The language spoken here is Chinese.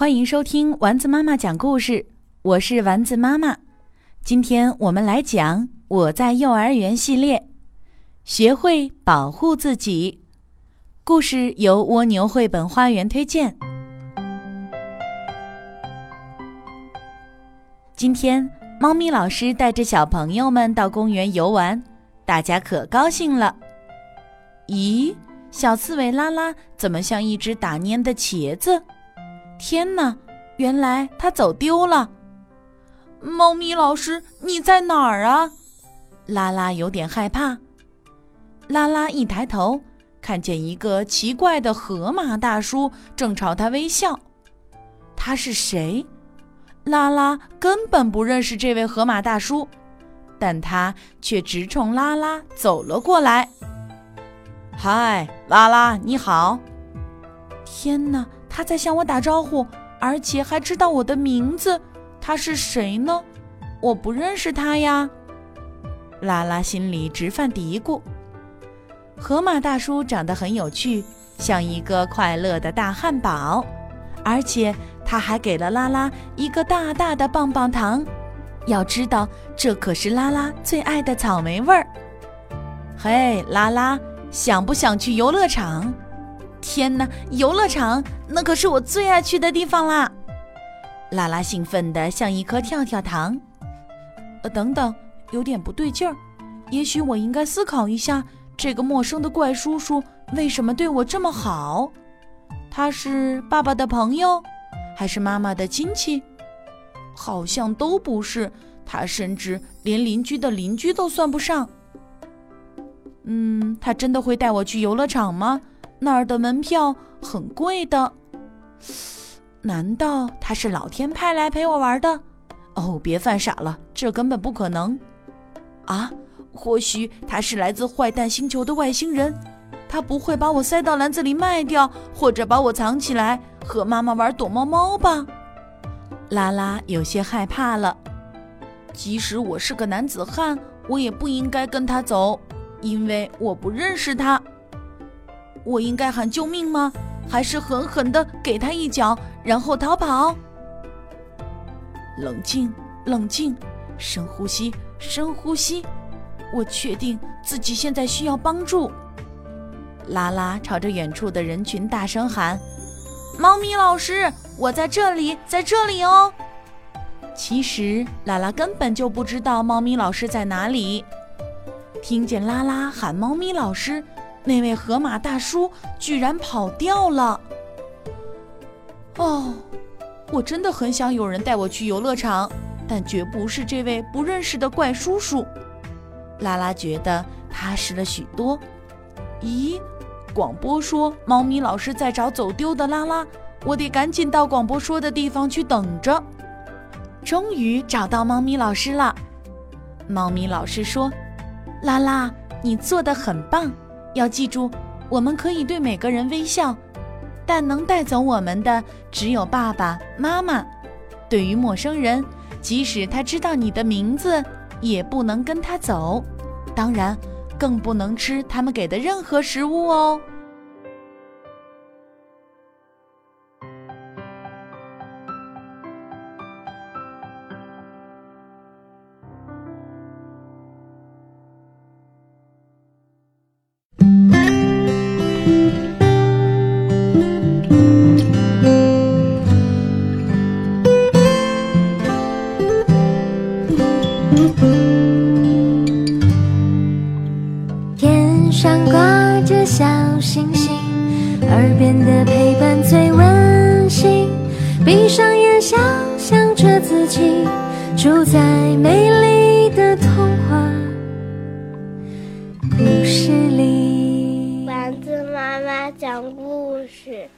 欢迎收听丸子妈妈讲故事，我是丸子妈妈。今天我们来讲《我在幼儿园》系列，学会保护自己。故事由蜗牛绘本花园推荐。今天，猫咪老师带着小朋友们到公园游玩，大家可高兴了。咦，小刺猬拉拉怎么像一只打蔫的茄子？天哪！原来它走丢了。猫咪老师，你在哪儿啊？拉拉有点害怕。拉拉一抬头，看见一个奇怪的河马大叔正朝他微笑。他是谁？拉拉根本不认识这位河马大叔，但他却直冲拉拉走了过来。嗨，拉拉，你好！天哪！他在向我打招呼，而且还知道我的名字。他是谁呢？我不认识他呀。拉拉心里直犯嘀咕。河马大叔长得很有趣，像一个快乐的大汉堡，而且他还给了拉拉一个大大的棒棒糖。要知道，这可是拉拉最爱的草莓味儿。嘿，拉拉，想不想去游乐场？天哪，游乐场那可是我最爱去的地方啦！拉拉兴奋的像一颗跳跳糖。呃，等等，有点不对劲儿。也许我应该思考一下，这个陌生的怪叔叔为什么对我这么好？他是爸爸的朋友，还是妈妈的亲戚？好像都不是，他甚至连邻居的邻居都算不上。嗯，他真的会带我去游乐场吗？那儿的门票很贵的，难道他是老天派来陪我玩的？哦，别犯傻了，这根本不可能！啊，或许他是来自坏蛋星球的外星人，他不会把我塞到篮子里卖掉，或者把我藏起来和妈妈玩躲猫猫吧？拉拉有些害怕了。即使我是个男子汉，我也不应该跟他走，因为我不认识他。我应该喊救命吗？还是狠狠地给他一脚，然后逃跑？冷静，冷静，深呼吸，深呼吸。我确定自己现在需要帮助。拉拉朝着远处的人群大声喊：“猫咪老师，我在这里，在这里哦！”其实拉拉根本就不知道猫咪老师在哪里。听见拉拉喊“猫咪老师”。那位河马大叔居然跑掉了！哦，我真的很想有人带我去游乐场，但绝不是这位不认识的怪叔叔。拉拉觉得踏实了许多。咦，广播说猫咪老师在找走丢的拉拉，我得赶紧到广播说的地方去等着。终于找到猫咪老师了。猫咪老师说：“拉拉，你做的很棒。”要记住，我们可以对每个人微笑，但能带走我们的只有爸爸妈妈。对于陌生人，即使他知道你的名字，也不能跟他走。当然，更不能吃他们给的任何食物哦。天上挂着小星星，耳边的陪伴最温馨。闭上眼，想象着自己住在美丽的童话故事里。丸子妈妈讲故事。